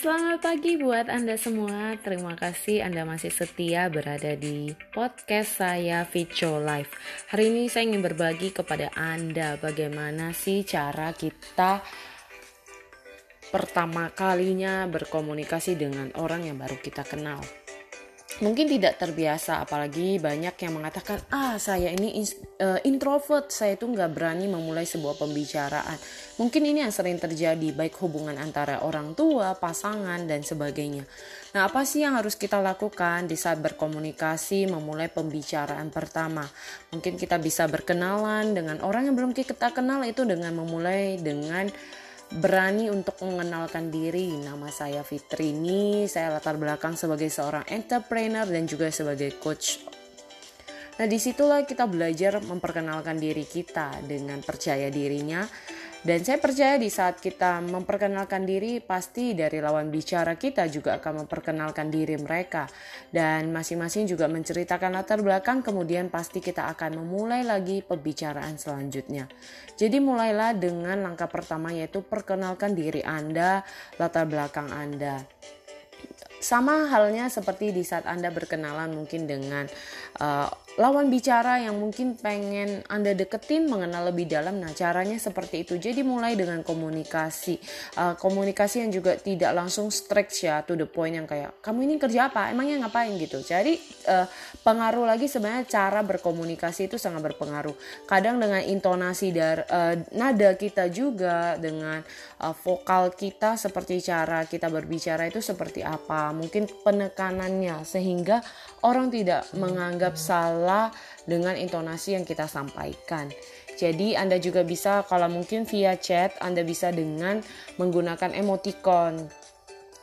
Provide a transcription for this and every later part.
Selamat pagi buat Anda semua. Terima kasih Anda masih setia berada di podcast saya Vico Life. Hari ini saya ingin berbagi kepada Anda bagaimana sih cara kita pertama kalinya berkomunikasi dengan orang yang baru kita kenal mungkin tidak terbiasa apalagi banyak yang mengatakan ah saya ini uh, introvert. Saya itu nggak berani memulai sebuah pembicaraan. Mungkin ini yang sering terjadi baik hubungan antara orang tua pasangan dan sebagainya. Nah apa sih yang harus kita lakukan di saat berkomunikasi memulai pembicaraan pertama? Mungkin kita bisa berkenalan dengan orang yang belum kita kenal itu dengan memulai dengan berani untuk mengenalkan diri. Nama saya Fitrini, saya latar belakang sebagai seorang entrepreneur dan juga sebagai coach. Nah di situlah kita belajar memperkenalkan diri kita dengan percaya dirinya dan saya percaya di saat kita memperkenalkan diri, pasti dari lawan bicara kita juga akan memperkenalkan diri mereka. Dan masing-masing juga menceritakan latar belakang, kemudian pasti kita akan memulai lagi pembicaraan selanjutnya. Jadi mulailah dengan langkah pertama yaitu perkenalkan diri Anda, latar belakang Anda. Sama halnya seperti di saat Anda berkenalan mungkin dengan uh, lawan bicara yang mungkin pengen Anda deketin mengenal lebih dalam. Nah, caranya seperti itu. Jadi mulai dengan komunikasi. Uh, komunikasi yang juga tidak langsung straight ya to the point yang kayak kamu ini kerja apa? Emangnya ngapain gitu. Jadi uh, pengaruh lagi sebenarnya cara berkomunikasi itu sangat berpengaruh. Kadang dengan intonasi dari uh, nada kita juga dengan uh, vokal kita seperti cara kita berbicara itu seperti apa mungkin penekanannya sehingga orang tidak menganggap salah dengan intonasi yang kita sampaikan. Jadi Anda juga bisa kalau mungkin via chat Anda bisa dengan menggunakan emoticon.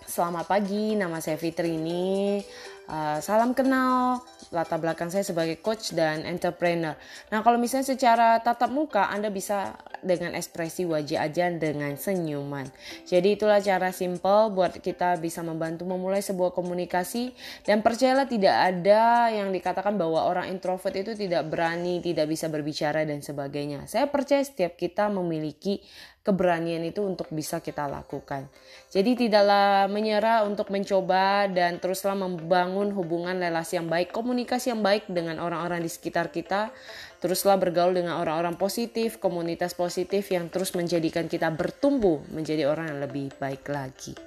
Selamat pagi, nama saya Fitrini. Uh, salam kenal, latar belakang saya sebagai coach dan entrepreneur. Nah, kalau misalnya secara tatap muka, Anda bisa dengan ekspresi wajah aja dengan senyuman. Jadi itulah cara simple buat kita bisa membantu memulai sebuah komunikasi dan percayalah tidak ada yang dikatakan bahwa orang introvert itu tidak berani, tidak bisa berbicara dan sebagainya. Saya percaya setiap kita memiliki keberanian itu untuk bisa kita lakukan. Jadi tidaklah menyerah untuk mencoba dan teruslah membangun hubungan relasi yang baik, komunikasi yang baik dengan orang-orang di sekitar kita. Teruslah bergaul dengan orang-orang positif, komunitas positif yang terus menjadikan kita bertumbuh menjadi orang yang lebih baik lagi.